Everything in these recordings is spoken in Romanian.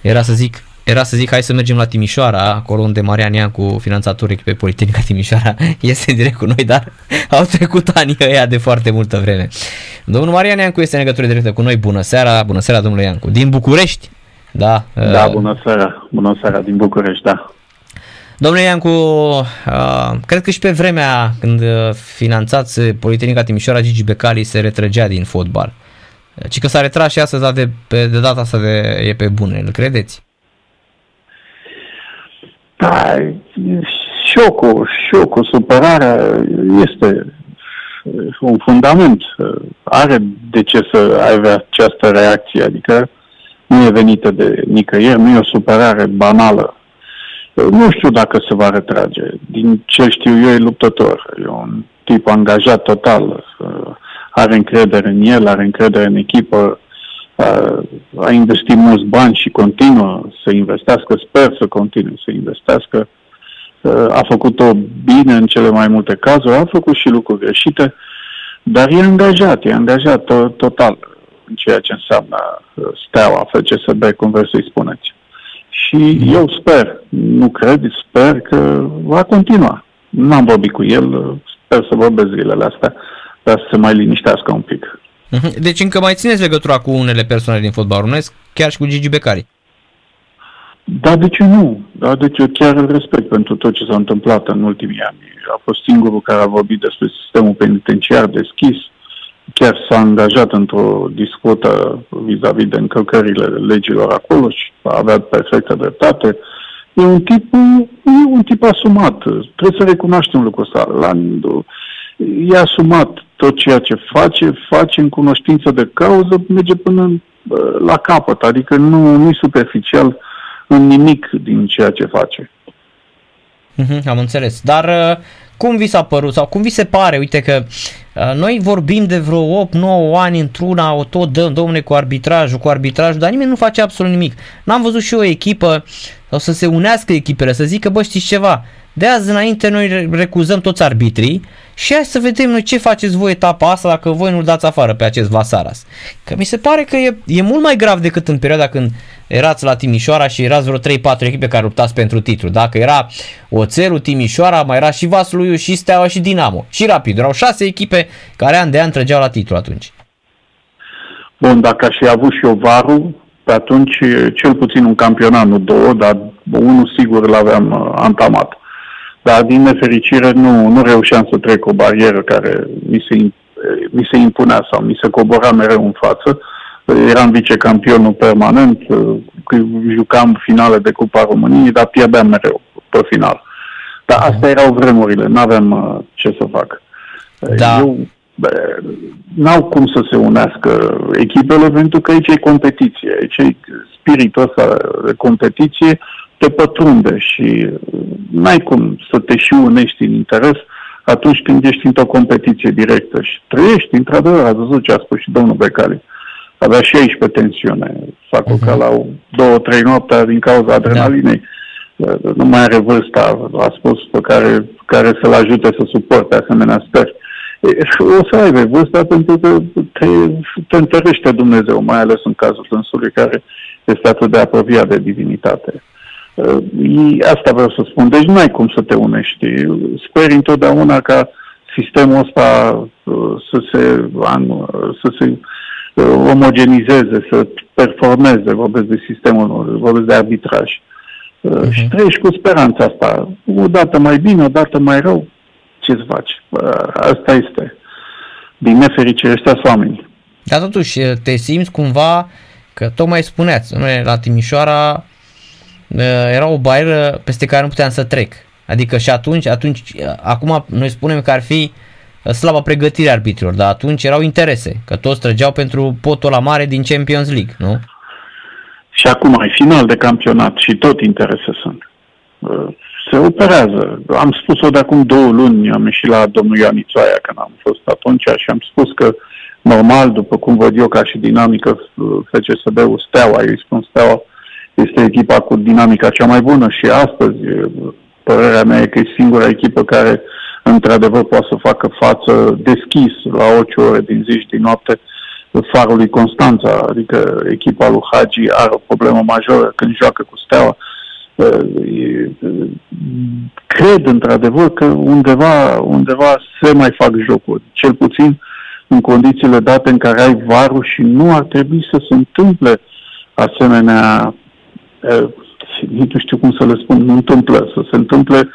Era să zic, era să zic hai să mergem la Timișoara, acolo unde Marian Iancu, finanțatorul echipei Politehnica Timișoara, este direct cu noi, dar au trecut anii ăia de foarte multă vreme. Domnul Marian Iancu este în legătură directă cu noi. Bună seara, bună seara domnule Iancu. Din București? Da. Da, uh, bună seara, bună seara din București, da. Domnule Iancu, uh, cred că și pe vremea când uh, finanțați Politehnica Timișoara, Gigi Becali se retrăgea din fotbal. Ci că s-a retras și astăzi, de, pe, de data asta de, e pe bune, îl credeți? Da, șocul, șocul, supărarea este un fundament. Are de ce să aibă această reacție, adică nu e venită de nicăieri, nu e o supărare banală. Nu știu dacă se va retrage. Din ce știu eu, e luptător. E un tip angajat total. Are încredere în el, are încredere în echipă, a investit mulți bani și continuă să investească, sper să continue să investească. A făcut-o bine în cele mai multe cazuri, a făcut și lucruri greșite, dar e angajat, e angajat total în ceea ce înseamnă steaua FCSB, cum vreți să-i spuneți. Și eu sper, nu cred, sper că va continua. N-am vorbit cu el, sper să vorbesc zilele astea, dar să se mai liniștească un pic. Mhm. Deci încă mai țineți legătura cu unele persoane din fotbal românesc, chiar și cu Gigi Becari. Da, de ce nu? Da, deci eu chiar îl respect pentru tot ce s-a întâmplat în ultimii ani. A fost singurul care a vorbit despre sistemul penitenciar deschis, chiar s-a angajat într-o discută vis-a-vis de încălcările legilor acolo și a avea perfectă dreptate. E un tip, e un tip asumat. Trebuie să recunoaștem lucrul ăsta. La, e asumat tot ceea ce face, face în cunoștință de cauză, merge până la capăt, adică nu, nu e superficial în nimic din ceea ce face. Mm-hmm, am înțeles. Dar uh, cum vi s-a părut sau cum vi se pare, uite că uh, noi vorbim de vreo 8-9 ani într-una, o tot dăm, domne, cu arbitrajul, cu arbitrajul, dar nimeni nu face absolut nimic. N-am văzut și o echipă sau să se unească echipele, să zică, bă, știți ceva, de azi înainte noi recuzăm toți arbitrii și hai să vedem noi ce faceți voi etapa asta dacă voi nu-l dați afară pe acest Vasaras. Că mi se pare că e, e mult mai grav decât în perioada când erați la Timișoara și erați vreo 3-4 echipe care luptați pentru titlu. Dacă era Oțelul, Timișoara, mai era și Vasluiu, și Steaua și Dinamo. Și Rapid. Erau șase echipe care an de an trăgeau la titlu atunci. Bun, dacă aș fi avut și eu varul, pe atunci cel puțin un campionat, nu două, dar unul sigur l-aveam uh, antamat. Dar, din nefericire, nu, nu reușeam să trec o barieră care mi se, mi se impunea sau mi se cobora mereu în față. Eram vicecampionul permanent, jucam finale de Cupa României, dar pierdeam mereu pe final. Dar astea erau vremurile, nu aveam uh, ce să fac. Da. Eu, n-au cum să se unească echipele pentru că aici e competiție, aici e spiritul ăsta de competiție te pătrunde și uh, n-ai cum să te și unești în interes atunci când ești într-o competiție directă și trăiești, într-adevăr, ați văzut ce a spus și domnul Becali. Avea și aici pe tensiune. Fac uh-huh. ca la două, trei noapte din cauza adrenalinei. Da. Nu mai are vârsta, a spus, pe care, care să-l ajute să suporte asemenea stări. O să aibă vârsta pentru că te, te întărește Dumnezeu, mai ales în cazul dânsului care este atât de apropiat de divinitate. Uh, asta vreau să spun. Deci nu ai cum să te unești. Sper întotdeauna ca sistemul ăsta uh, să se, să se uh, omogenizeze, să performeze, vorbesc de sistemul, vorbesc de arbitraj. Uh-huh. Și trăiești cu speranța asta. O dată mai bine, o dată mai rău. Ce să faci? Asta este. Din nefericire, ăștia oameni. Dar totuși, te simți cumva că tocmai spuneați, la Timișoara Uh, era o barieră peste care nu puteam să trec. Adică și atunci, atunci, uh, acum noi spunem că ar fi uh, slaba pregătire arbitrilor, dar atunci erau interese, că toți trăgeau pentru potul la mare din Champions League, nu? Și acum ai final de campionat și tot interese sunt. Se operează. Am spus-o de acum două luni, am ieșit la domnul Ianițoaia când am fost atunci și am spus că normal, după cum văd eu ca și dinamică, FCSB-ul Steaua, eu îi spun Steaua, este echipa cu dinamica cea mai bună și astăzi părerea mea e că e singura echipă care într-adevăr poate să facă față deschis la orice ore din zi și din noapte farului Constanța, adică echipa lui Hagi are o problemă majoră când joacă cu Steaua. Cred într-adevăr că undeva, undeva se mai fac jocuri, cel puțin în condițiile date în care ai varul și nu ar trebui să se întâmple asemenea, nu știu cum să le spun, nu întâmplă, să se întâmple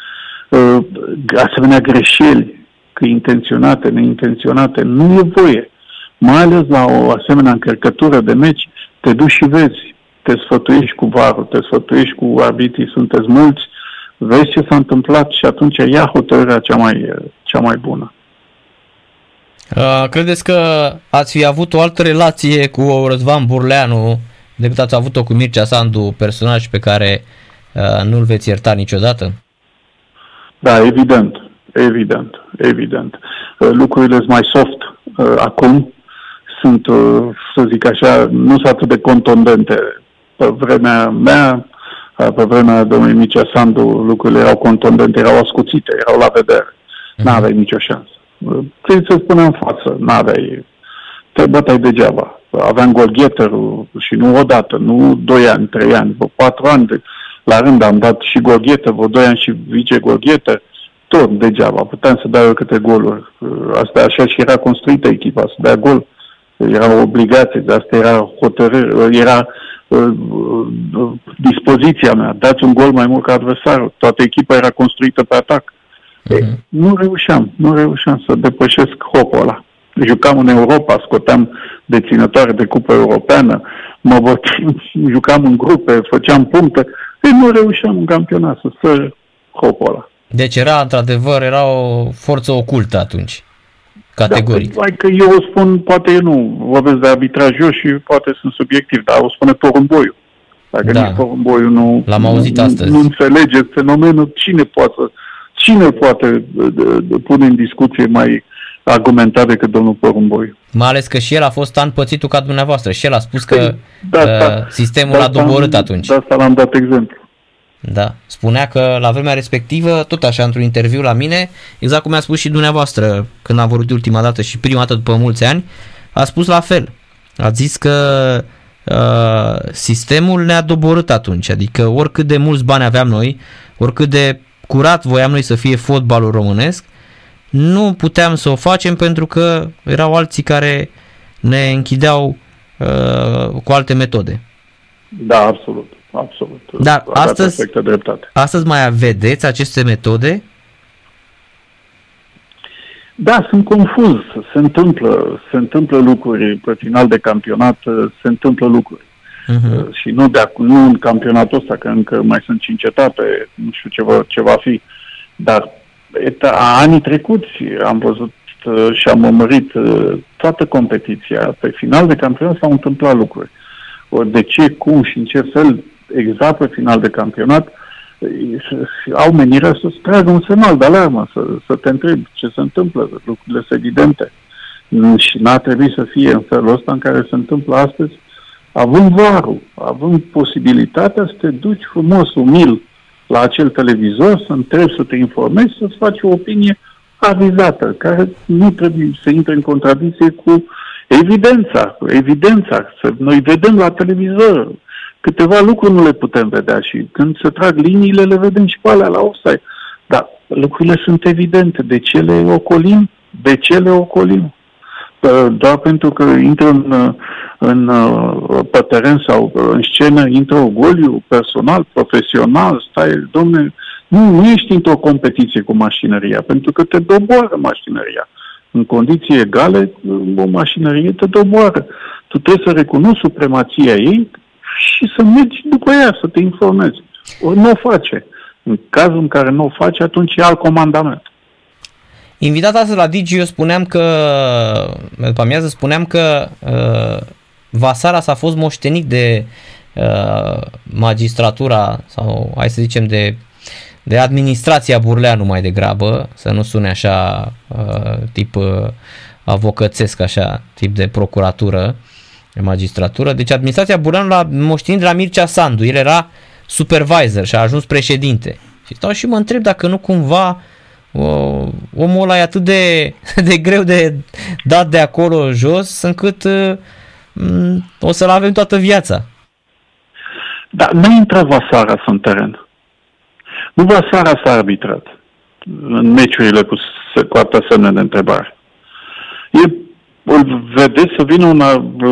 asemenea greșeli, că intenționate, neintenționate, nu e voie mai ales la o asemenea încărcătură de meci, te duci și vezi, te sfătuiești cu varul, te sfătuiești cu arbitrii, sunteți mulți, vezi ce s-a întâmplat și atunci ia hotărârea cea mai, cea mai bună. Uh, credeți că ați fi avut o altă relație cu Răzvan Burleanu decât ați avut-o cu Mircea Sandu, personaj pe care uh, nu-l veți ierta niciodată? Da, evident, evident, evident. Uh, lucrurile sunt mai soft uh, acum, sunt, uh, să zic așa, nu sunt atât de contundente. Pe vremea mea, uh, pe vremea domnului Micea Sandu, lucrurile erau contundente, erau ascuțite, erau la vedere. Uh-huh. N-aveai nicio șansă. Uh, trebuie să spunem în față, n-aveai, te bătai degeaba. Aveam golgheterul și nu odată, nu doi ani, trei ani, vă patru ani de, la rând am dat și golgheter, vă doi ani și vice golgheter, tot degeaba. Puteam să dau câte goluri. Asta așa și era construită echipa, să dea gol era o obligație, de asta era hotărâre, era uh, uh, dispoziția mea. Dați un gol mai mult ca adversarul. Toată echipa era construită pe atac. Uh-huh. Nu reușeam, nu reușeam să depășesc hopul ăla. Jucam în Europa, scoteam deținătoare de cupă europeană, mă băteam, jucam în grupe, făceam puncte. Ei, nu reușeam în campionat să săr hopul ăla. Deci era, într-adevăr, era o forță ocultă atunci. Categoric. Da, că eu o spun, poate eu nu vorbesc de arbitraj eu și poate sunt subiectiv, dar o spune porumboiul. Dacă da. nici porumboiul nu, L-am auzit nu, astăzi. nu înțelege fenomenul, cine poate, cine poate de, de, pune în discuție mai argumentat decât domnul Porumboiu. Mai ales că și el a fost an pățitul ca dumneavoastră și el a spus că da, da, uh, sistemul a doborât atunci. De asta l-am dat exemplu. Da, spunea că la vremea respectivă, tot așa într-un interviu la mine, exact cum mi-a spus și dumneavoastră când am vorbit ultima dată și prima dată după mulți ani, a spus la fel. A zis că uh, sistemul ne-a doborât atunci, adică oricât de mulți bani aveam noi, oricât de curat voiam noi să fie fotbalul românesc, nu puteam să o facem pentru că erau alții care ne închideau uh, cu alte metode. Da, absolut absolut. Dar astăzi, dreptate. astăzi mai vedeți aceste metode? Da, sunt confuz. Se întâmplă, se întâmplă lucruri pe final de campionat, se întâmplă lucruri. Uh-huh. Și nu, de, nu în campionatul ăsta, că încă mai sunt cinci etape, nu știu ce va, ce va fi, dar eta, anii trecuți am văzut uh, și am urmărit uh, toată competiția. Pe final de campionat s-au întâmplat lucruri. De ce, cum și în ce fel, exact pe final de campionat, au menirea să-ți tragă un semnal de alarmă, să, să te întrebi ce se întâmplă, lucrurile sunt evidente. Și n-a trebuit să fie în felul ăsta în care se întâmplă astăzi, având varul, având posibilitatea să te duci frumos, umil, la acel televizor, să întrebi, să te informezi, să-ți faci o opinie avizată, care nu trebuie să intre în contradicție cu evidența, cu evidența. Să noi vedem la televizor câteva lucruri nu le putem vedea și când se trag liniile le vedem și pe alea la offside. Dar lucrurile sunt evidente. De ce le ocolim? De ce le ocolim? Doar pentru că intră în, în, pe teren sau în scenă, intră o goliu personal, profesional, stai, domne, nu, nu ești într-o competiție cu mașinăria, pentru că te doboară mașinăria. În condiții egale, o mașinărie te doboară. Tu trebuie să recunoști supremația ei, și să mergi după ea, să te informezi. Ori nu o face. În cazul în care nu o face, atunci e alt comandament. Invitat astăzi la Digi, eu spuneam că, după amiază, spuneam că uh, Vasara s-a fost moștenit de uh, magistratura sau, hai să zicem, de, de administrația Burleanu mai degrabă, să nu sune așa uh, tip uh, avocățesc, așa, tip de procuratură, de magistratură. Deci administrația Buranu l-a moștenit de la Mircea Sandu. El era supervisor și a ajuns președinte. Și stau și mă întreb dacă nu cumva omul ăla e atât de, de greu de dat de acolo jos, încât uh, o să-l avem toată viața. Dar nu intră Vasara în teren. Nu Vasara s-a arbitrat în meciurile cu, cu atâta semne de întrebare. E, îl vedeți să vină un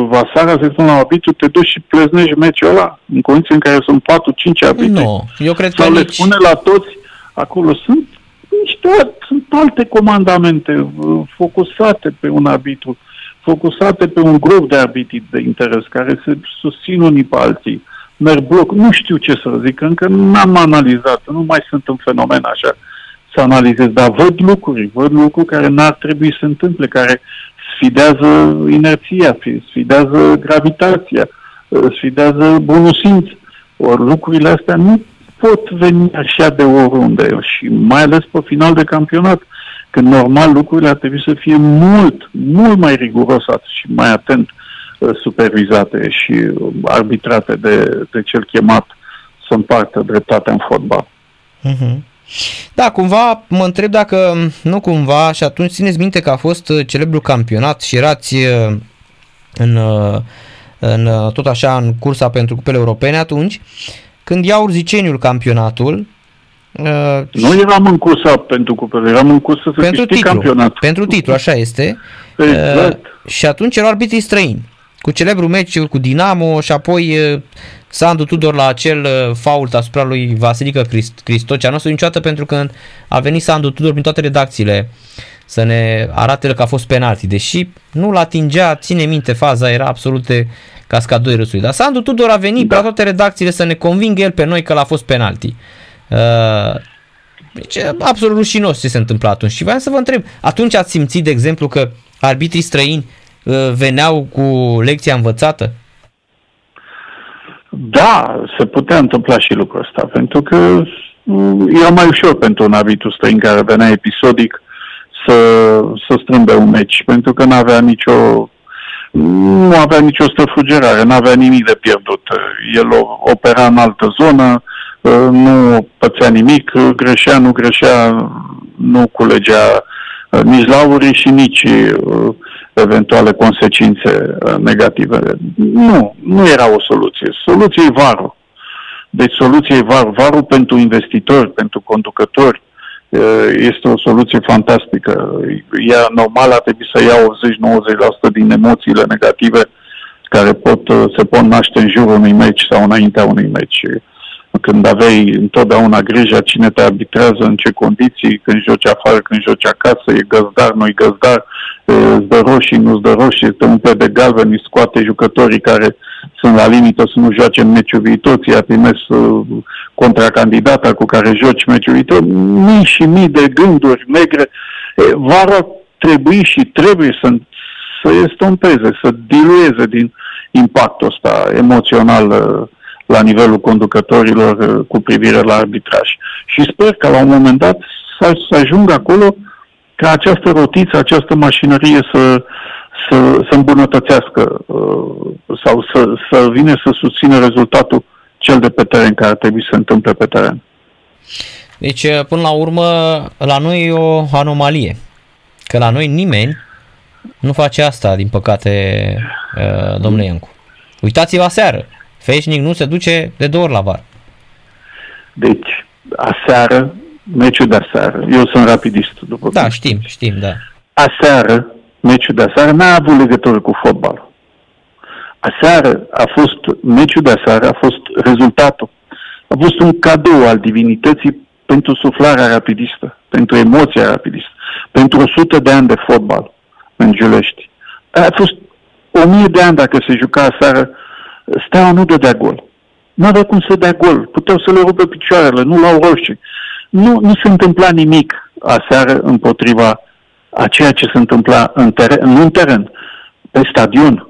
Vasara să spun la arbitru, te duci și pleznești meciul ăla în condiții în care sunt 4-5 arbitri. Nu, eu cred Sau că le nici... spune la toți, acolo sunt niște, sunt alte comandamente uh, focusate pe un arbitru, focusate pe un grup de arbitri de interes care se susțin unii pe alții, merg bloc, nu știu ce să zic, încă n-am analizat, nu mai sunt în fenomen așa să analizez, dar văd lucruri, văd lucruri care n-ar trebui să se întâmple, care sfidează inerția, sfidează gravitația, uh, sfidează bunul simț. Ori lucrurile astea nu pot veni așa de oriunde și mai ales pe final de campionat, când normal lucrurile ar trebui să fie mult, mult mai riguros și mai atent uh, supervizate și uh, arbitrate de, de cel chemat să împartă dreptatea în fotbal. Uh-huh. Da, cumva mă întreb dacă nu cumva și atunci țineți minte că a fost uh, celebru campionat și erați în, în tot așa în cursa pentru cupele europene atunci când iau Urziceniul campionatul, Uh, nu eram în cursă pentru cupele, eram în cursă să pentru titlu, campionatul. Pentru titlu, așa este. Exact. Uh, și atunci erau arbitrii străini. Cu celebrul meci cu Dinamo și apoi uh, Sandu Tudor la acel uh, fault asupra lui Vasilică Crist- Cristocea. Nu o să niciodată pentru că a venit Sandu Tudor prin toate redacțiile să ne arate că a fost penalti, deși nu-l atingea, ține minte faza, era absolut cascadoi râsului. Dar Sandu Tudor a venit da. pe toate redacțiile să ne convingă el pe noi că l-a fost penalti. Uh, deci absolut rușinos ce se întâmplă atunci. Și vreau să vă întreb, atunci ați simțit, de exemplu, că arbitrii străini uh, veneau cu lecția învățată? Da, se putea întâmpla și lucrul ăsta, pentru că uh, era mai ușor pentru un arbitru străin care venea episodic să, să strâmbe un meci, pentru că nu avea nicio nu avea nicio străfugerare, nu avea nimic de pierdut. El opera în altă zonă, nu pățea nimic, greșea, nu greșea, nu culegea uh, nici lauri și nici uh, eventuale consecințe uh, negative. Nu, nu era o soluție. Soluția e varul. Deci soluția e varul. Varul pentru investitori, pentru conducători, este o soluție fantastică. Ea normal ar trebui să ia 80-90% din emoțiile negative care pot, se pot naște în jurul unui meci sau înaintea unui meci. Când aveai întotdeauna grijă cine te arbitrează, în ce condiții, când joci afară, când joci acasă, e găzdar, nu-i găzdar, îți dă roșii, nu-ți dă roșii, este un pe de galben, îi scoate jucătorii care sunt la limită să nu joace în meciul viitor, ți-a trimis uh, contracandidata cu care joci meciul viitor, mii și mii de gânduri negre. Vara trebui și trebuie să, să estompeze, să dilueze din impactul ăsta emoțional uh, la nivelul conducătorilor uh, cu privire la arbitraj. Și sper că la un moment dat să, să ajungă acolo ca această rotiță, această mașinărie să, să, să îmbunătățească sau să, să vină să susțină rezultatul cel de pe teren care trebuie să se întâmple pe teren. Deci, uh, până la urmă, la noi e o anomalie. Că la noi nimeni nu face asta, din păcate, uh, domnule Iancu. Uitați-vă aseară. Feșnic nu se duce de două ori la var. Deci, aseară, meciul de aseară, eu sunt rapidist, după Da, știm, știm, da. Aseară, meciul de aseară n-a avut legătură cu fotbal. Aseară a fost, meciul de aseară a fost rezultatul. A fost un cadou al divinității pentru suflarea rapidistă, pentru emoția rapidistă, pentru 100 de ani de fotbal în Giulești. A fost o mie de ani dacă se juca aseară, Steaua nu dădea gol. Nu avea cum să dea gol. Puteau să le rupă picioarele, nu la roșii. Nu, nu se întâmpla nimic aseară împotriva a ceea ce se întâmpla în teren, nu în teren, pe stadion.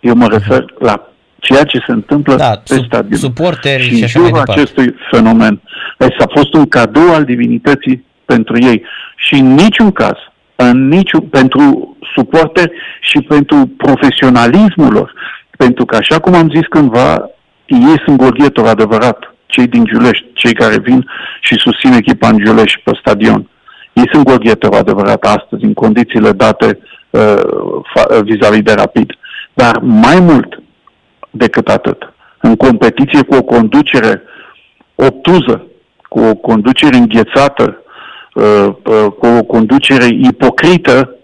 Eu mă refer la ceea ce se întâmplă da, pe sub, stadion. Suporteri și, și așa mai departe. acestui fenomen. Deci a fost un cadou al divinității pentru ei. Și în niciun caz, în niciun, pentru suporteri și pentru profesionalismul lor, pentru că, așa cum am zis cândva, ei sunt golghetori adevărat, cei din Giulești, cei care vin și susțin echipa în Giulești pe stadion. Ei sunt gorgheterul adevărat astăzi, în condițiile date uh, vis-a-vis de rapid. Dar mai mult decât atât, în competiție cu o conducere obtuză, cu o conducere înghețată, uh, uh, cu o conducere ipocrită,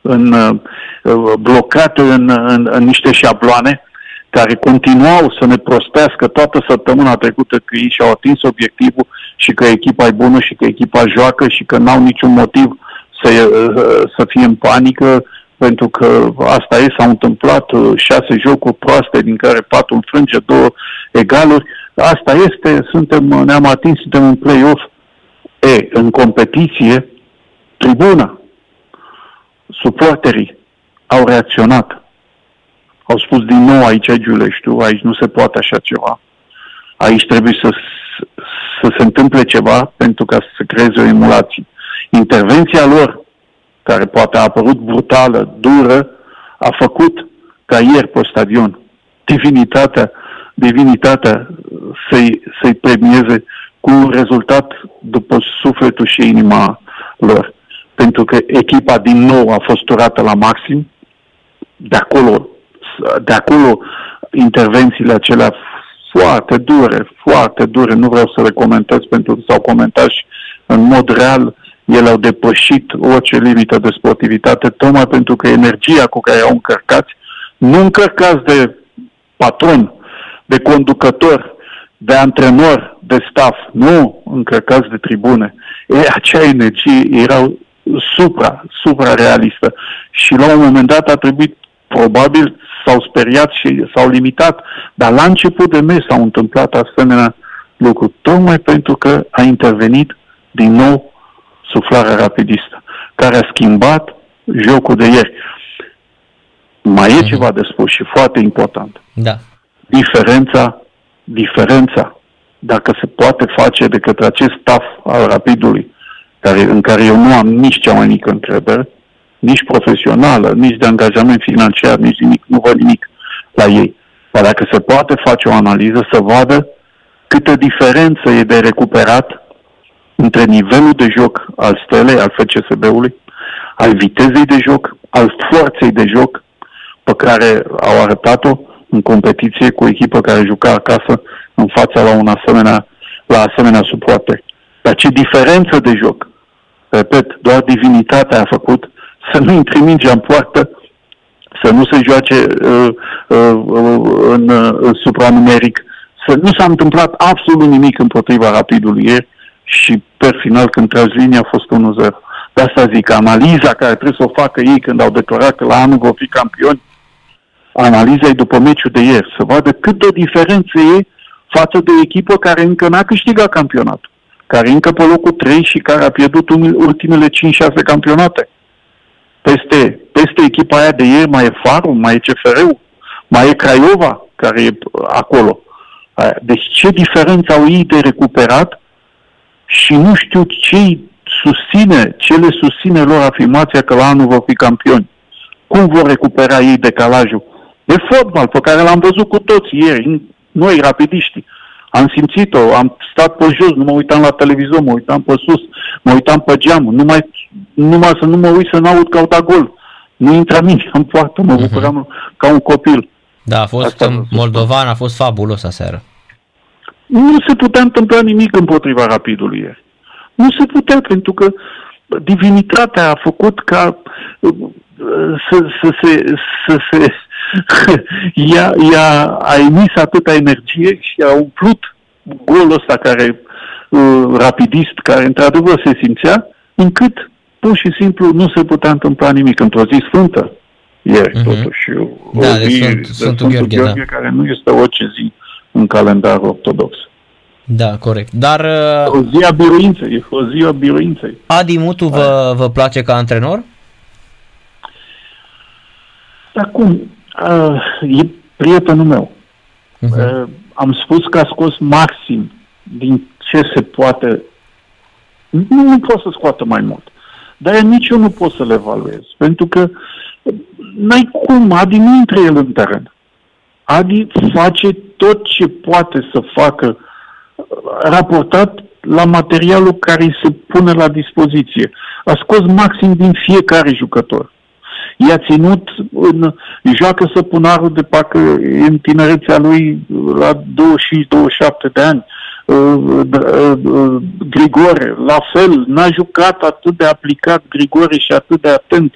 în, uh, blocată în, în, în niște șabloane, care continuau să ne prostească toată săptămâna trecută că ei și-au atins obiectivul și că echipa e bună și că echipa joacă și că n-au niciun motiv să, să fie în panică, pentru că asta e, s-au întâmplat șase jocuri proaste, din care patru înfrânge, două egaluri. Asta este, suntem, ne-am atins, suntem în play-off. E, în competiție, tribuna, suporterii au reacționat. Au spus din nou aici Giuleștiu, aici nu se poate așa ceva. Aici trebuie să, să se întâmple ceva pentru ca să se creeze o emulație. Intervenția lor, care poate a apărut brutală, dură, a făcut ca ieri pe stadion divinitatea, divinitatea să-i, să-i premieze cu un rezultat după sufletul și inima lor. Pentru că echipa din nou a fost turată la maxim, de acolo, de acolo intervențiile acelea foarte dure, foarte dure, nu vreau să le comentez pentru că s-au comentat și în mod real ele au depășit orice limită de sportivitate, tocmai pentru că energia cu care au încărcați, nu încărcați de patron, de conducător, de antrenor, de staff, nu încărcați de tribune. E, acea energie era supra, supra-realistă. Și la un moment dat a trebuit, probabil, s-au speriat și s-au limitat, dar la început de mes s-au întâmplat asemenea lucruri, tocmai pentru că a intervenit din nou suflarea rapidistă, care a schimbat jocul de ieri. Mai e mm-hmm. ceva de spus și foarte important. Da. Diferența, diferența, dacă se poate face de către acest staff al rapidului, care, în care eu nu am nici cea mai mică întrebare, nici profesională, nici de angajament financiar, nici nimic, nu văd nimic la ei. Dar dacă se poate face o analiză, să vadă câtă diferență e de recuperat între nivelul de joc al stelei, al FCSB-ului, al vitezei de joc, al forței de joc pe care au arătat-o în competiție cu o echipă care juca acasă în fața la un asemenea, la asemenea suporte. Dar ce diferență de joc! Repet, doar divinitatea a făcut să nu intri mingea în poartă, să nu se joace uh, uh, uh, în, uh, în supranumeric, să nu s-a întâmplat absolut nimic împotriva rapidului ieri și pe final când tragi linia a fost 1-0. De asta zic, analiza care trebuie să o facă ei când au declarat că la anul vor fi campioni, analiza e după meciul de ieri, să vadă cât de diferență e față de o echipă care încă n-a câștigat campionatul, care încă pe locul 3 și care a pierdut ultimele 5-6 campionate. Peste, peste echipa aia de ieri mai e Farul, mai e CFR-ul, mai e Craiova, care e acolo. Deci ce diferență au ei de recuperat și nu știu ce susține, ce le susține lor afirmația că la anul vor fi campioni. Cum vor recupera ei decalajul? E fotbal pe care l-am văzut cu toți ieri, noi rapidiștii. Am simțit-o, am stat pe jos, nu mă uitam la televizor, mă uitam pe sus, mă uitam pe geam, numai, numai să nu mă uit să n-aud că au dat gol. Nu intra mingea în poartă, mă mhm. bucuram uh-huh. ca un copil. Da, a fost Asta moldovan, a fost fabulos aseară. Nu se putea întâmpla nimic împotriva rapidului ieri. Nu se putea, pentru că divinitatea a făcut ca uh, să, să se, să se ea, ea a emis atâta energie și a umplut golul ăsta care uh, rapidist, care într-adevăr se simțea, încât pur și simplu nu se putea întâmpla nimic într-o zi sfântă. Ieri, uh-huh. totuși, da, o zi de, Sfânt, de Sfântul Gheorghe, Gheorghe da. care nu este orice zi în calendar ortodox. Da, corect. Dar... Uh, o zi a biruinței, o zi a biruinței. Adi Mutu vă, vă place ca antrenor? Acum, uh, e prietenul meu. Uh-huh. Uh, am spus că a scos maxim din ce se poate. Nu, nu pot să scoată mai mult. Dar nici eu nu pot să le evaluez. Pentru că n-ai cum, Adi nu intră el în teren. Adi face tot ce poate să facă raportat la materialul care îi se pune la dispoziție. A scos maxim din fiecare jucător. I-a ținut în joacă săpunarul de parcă în tinerețea lui la 25-27 de ani. Uh, uh, Grigore, la fel, n-a jucat atât de aplicat Grigore și atât de atent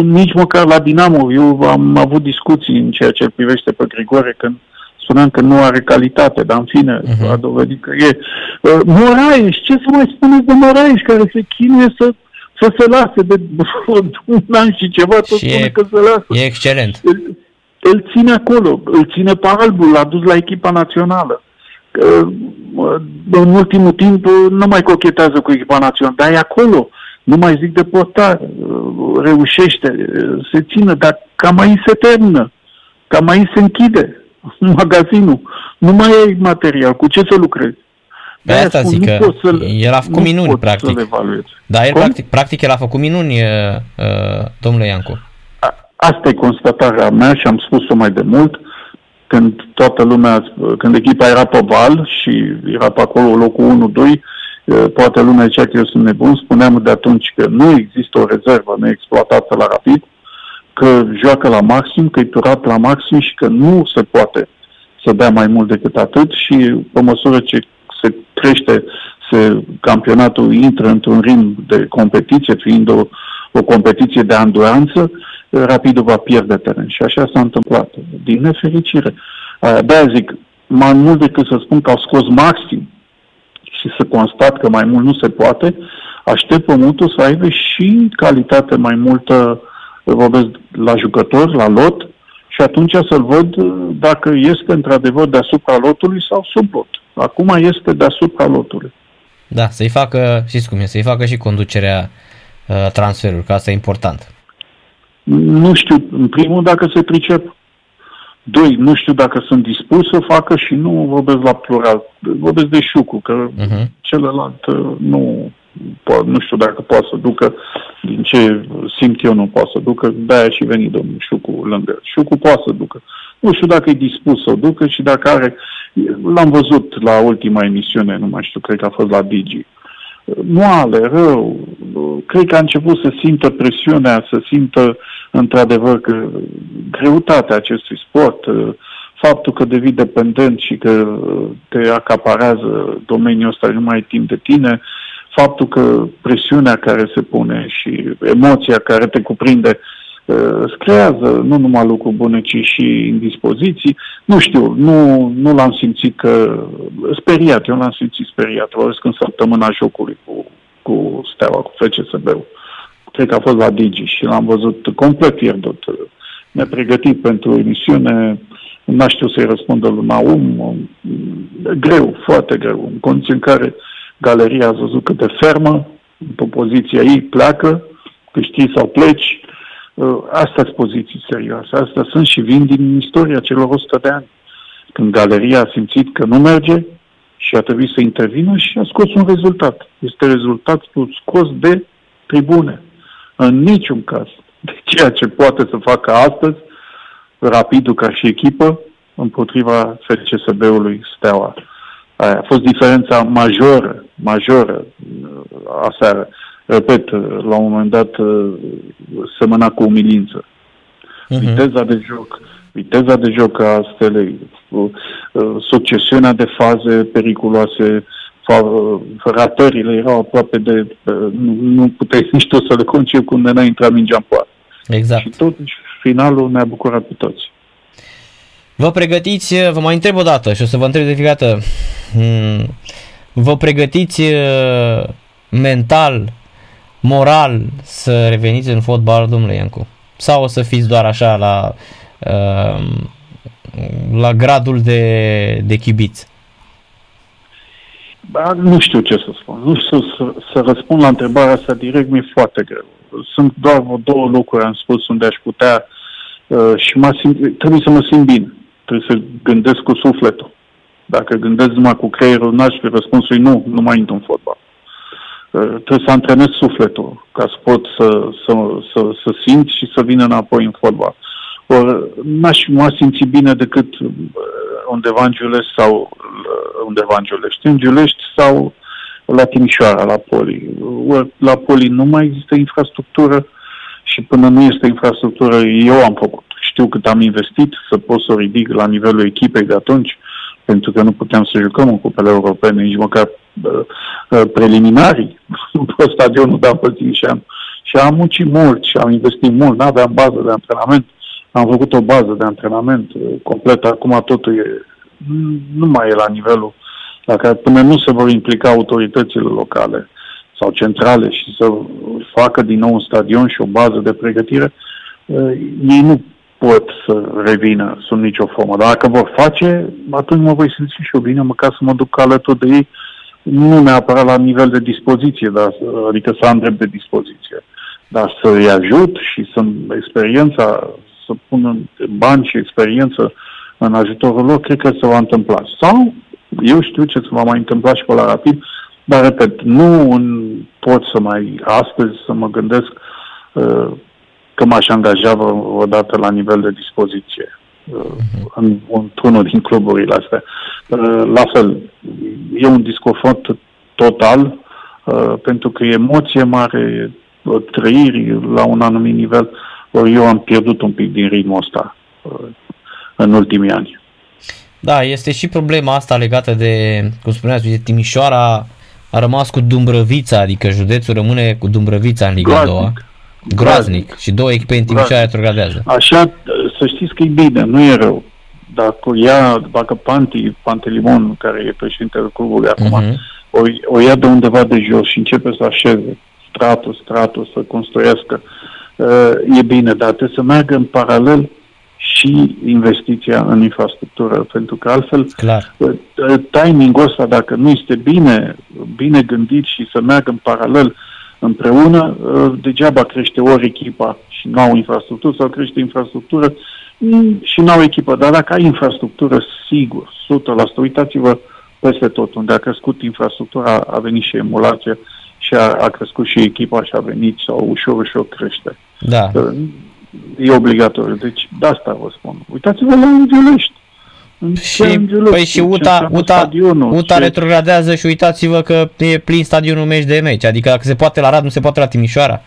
nici măcar la Dinamo. Eu am avut discuții în ceea ce îl privește pe Grigore când spuneam că nu are calitate, dar în fine uh-huh. a dovedit că e. Uh, Moraes, ce să mai spuneți de Moraes, care se chinuie să, să se lase de un an și ceva, tot și spune e, că se lasă. E excelent. Îl, îl ține acolo, îl ține pe albul, l-a dus la echipa națională. Uh, în ultimul timp nu mai cochetează cu echipa națională, dar e acolo. Nu mai zic de portar, uh, reușește, se țină, dar cam aici se termină, cam aici se închide magazinul. Nu mai ai material. Cu ce să lucrezi? De asta spun, zic că el a făcut minuni, practic. Da, el practic, practic el a făcut minuni, uh, uh, domnule Iancu. A, asta e constatarea mea și am spus-o mai de mult. Când toată lumea, când echipa era pe val și era pe acolo locul 1-2, uh, poate lumea zicea că eu sunt nebun, spuneam de atunci că nu există o rezervă neexploatată la rapid, că joacă la maxim, că e turat la maxim și că nu se poate să dea mai mult decât atât și pe măsură ce se crește, se, campionatul intră într-un ritm de competiție, fiind o, o competiție de anduranță, rapidul va pierde teren. Și așa s-a întâmplat, din nefericire. De-aia zic, mai mult decât să spun că au scos maxim și să constat că mai mult nu se poate, aștept pământul să aibă și calitate mai multă vorbesc la jucători, la lot, și atunci să-l văd dacă este într-adevăr deasupra lotului sau sub lot. Acum este deasupra lotului. Da, să-i facă, știți cum e, să-i facă și conducerea uh, transferului, că asta e important. Nu știu, în primul, dacă se pricep. Doi, nu știu dacă sunt dispus să facă și nu vorbesc la plural. Vorbesc de șucu, că uh-huh. celălalt uh, nu, po- nu știu dacă poate să ducă, din ce simt eu nu poate să ducă, de-aia și veni domnul Șucu lângă. Șucu poate să ducă. Nu știu dacă e dispus să o ducă și dacă are... L-am văzut la ultima emisiune, nu mai știu, cred că a fost la Digi. Moale, rău, cred că a început să simtă presiunea, să simtă într-adevăr că greutatea acestui sport, faptul că devii dependent și că te acaparează domeniul ăsta nu mai ai timp de tine, faptul că presiunea care se pune și emoția care te cuprinde uh, îți creează nu numai lucruri bune, ci și indispoziții. Nu știu, nu, nu l-am simțit că speriat, eu l-am simțit speriat. Vorbesc în săptămâna jocului cu, cu Steaua, cu FCSB-ul. Cred că a fost la Digi și l-am văzut complet pierdut. Ne-a pregătit pentru emisiune, n-a știu să-i răspundă lui Naum, greu, foarte greu, în condiții în care uh, galeria a văzut cât de fermă, pe poziția ei pleacă, câștigi sau pleci. Uh, asta sunt poziții serioase. Asta sunt și vin din istoria celor 100 de ani. Când galeria a simțit că nu merge și a trebuit să intervină și a scos un rezultat. Este rezultatul scos de tribune. În niciun caz. De ceea ce poate să facă astăzi, rapidul ca și echipă, împotriva FCSB-ului Steaua. Aia a fost diferența majoră, majoră uh, aseară. Repet, uh, la un moment dat uh, semăna cu umilință. Uh-huh. Viteza de joc, viteza de joc a stelei, succesiunea de faze periculoase, ratările erau aproape de... Nu, nu puteai nici tu să le concep când n-a intrat mingea în poartă. Exact. Și totuși, finalul ne-a bucurat pe toți. Vă pregătiți, vă mai întreb o dată și o să vă întreb de fiecare dată, hmm, vă pregătiți uh, mental, moral să reveniți în fotbal, domnule Iancu? Sau o să fiți doar așa la, uh, la gradul de, de chibiț? Ba, nu știu ce să spun. Nu știu să, să răspund la întrebarea asta direct, mi-e foarte greu. Sunt doar două lucruri, am spus, unde aș putea uh, și mă simt, trebuie să mă simt bine. Trebuie să gândesc cu sufletul. Dacă gândesc numai cu creierul, n-aș fi răspunsul nu, nu mai intru în fotbal. Uh, trebuie să antrenez sufletul ca să pot să, să, să, să simt și să vin înapoi în fotbal. Or, n-aș m-aș simți bine decât uh, undeva în Giulești sau uh, undeva în Giulești. În Giulești sau la Timișoara, la Poli. La Poli nu mai există infrastructură și până nu este infrastructură, eu am făcut. Știu cât am investit să pot să o ridic la nivelul echipei de atunci, pentru că nu puteam să jucăm în cupele europene, nici măcar uh, uh, preliminarii pe stadionul de apă Timișean. Și am muncit mult și am investit mult, nu aveam bază de antrenament. Am făcut o bază de antrenament uh, completă. Acum totul e, nu mai e la nivelul la care până nu se vor implica autoritățile locale sau centrale și să facă din nou un stadion și o bază de pregătire, uh, ei nu pot să revină sub nicio formă. Dar dacă vor face, atunci mă voi simți și eu bine, măcar să mă duc alături de ei, nu neapărat la nivel de dispoziție, dar, adică să am drept de dispoziție, dar să-i ajut și să experiența, să pun bani și experiență în ajutorul lor, cred că se va întâmpla. Sau eu știu ce se va mai întâmpla și pe la rapid, dar, repet, nu în, pot să mai astăzi să mă gândesc uh, că m-aș angaja odată la nivel de dispoziție uh, în, într-unul din cluburile astea. Uh, la fel, e un disconfort total uh, pentru că e emoție mare, trăiri la un anumit nivel, eu am pierdut un pic din ritmul ăsta în ultimii ani. Da, este și problema asta legată de, cum spuneați, de Timișoara a rămas cu Dumbrăvița, adică județul rămâne cu Dumbrăvița în Liga 2 Groaznic. Și două echipe în Timișoara retrogradează. Așa, să știți că e bine, nu e rău. Dacă ia, dacă Panti, Pantelimon, care e președintele clubului acum, uh-huh. o, o ia de undeva de jos și începe să așeze stratul, stratul, să construiască, uh, e bine, dar trebuie să meargă în paralel și investiția în infrastructură, pentru că altfel Clar. Uh, timingul ăsta, dacă nu este bine, bine gândit și să meargă în paralel uh, împreună, uh, degeaba crește ori echipa și nu au infrastructură sau crește infrastructură mm, și nu au echipă. Dar dacă ai infrastructură, sigur, 100%, uitați-vă peste tot, unde a crescut infrastructura, a venit și emulația și a, a crescut și echipa și a venit sau ușor, ușor crește. Da. Uh, e obligatoriu. Deci, de asta vă spun. Uitați-vă la Îngiulești. Și, păi și UTA, UTA, UTA retrogradează și uitați-vă că e plin stadionul meci de meci. Adică dacă se poate la Rad, nu se poate la Timișoara.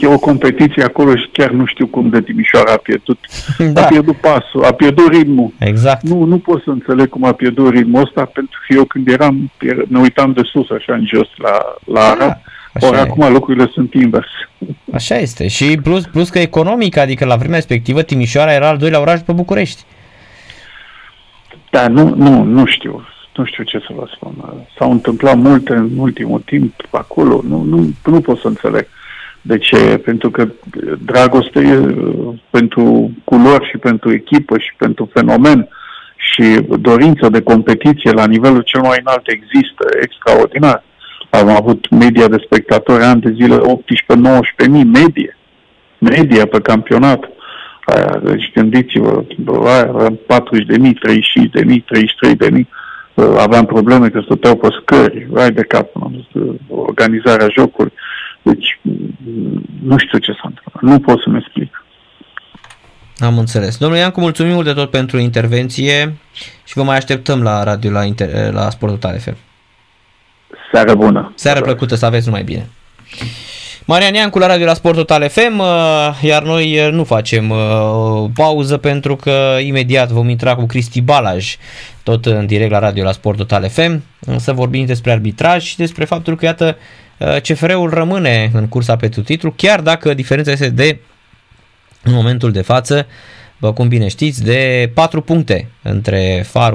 E o competiție acolo și chiar nu știu cum de Timișoara a pierdut. Da. A pierdut pasul, a pierdut ritmul. Exact. Nu, nu pot să înțeleg cum a pierdut ritmul ăsta, pentru că eu când eram, ne uitam de sus, așa în jos, la, la da. Arad. Așa Ori e. acum lucrurile sunt invers. Așa este. Și plus, plus că economic, adică la vremea respectivă Timișoara era al doilea oraș pe București. Da, nu, nu, nu știu. Nu știu ce să vă spun. S-au întâmplat multe în ultimul timp acolo. Nu, nu, nu pot să înțeleg. De ce? Pentru că dragoste e pentru culori și pentru echipă și pentru fenomen și dorința de competiție la nivelul cel mai înalt există, extraordinar. Am avut media de spectatori ani de zile 18-19 mii, medie. Media pe campionat. Aia, deci gândiți-vă, aia, aveam 40 de mii, 35 de mii, 33 de mii. Aveam probleme că stăteau pe scări, ai de cap, organizarea jocului. Deci, nu știu ce s-a întâmplat. Nu pot să-mi explic. Am înțeles. Domnule Iancu, mulțumim mult de tot pentru intervenție și vă mai așteptăm la radio la, inter- la Sportul Tare FM. Seară bună! Seară plăcută, să aveți numai bine! Marian Iancu la Radio la Sport Total FM, uh, iar noi uh, nu facem uh, pauză pentru că imediat vom intra cu Cristi Balaj, tot în direct la Radio la Sport Total FM, să vorbim despre arbitraj și despre faptul că, iată, CFR-ul rămâne în cursa pentru titlu, chiar dacă diferența este de, în momentul de față, cum bine știți, de 4 puncte între Farul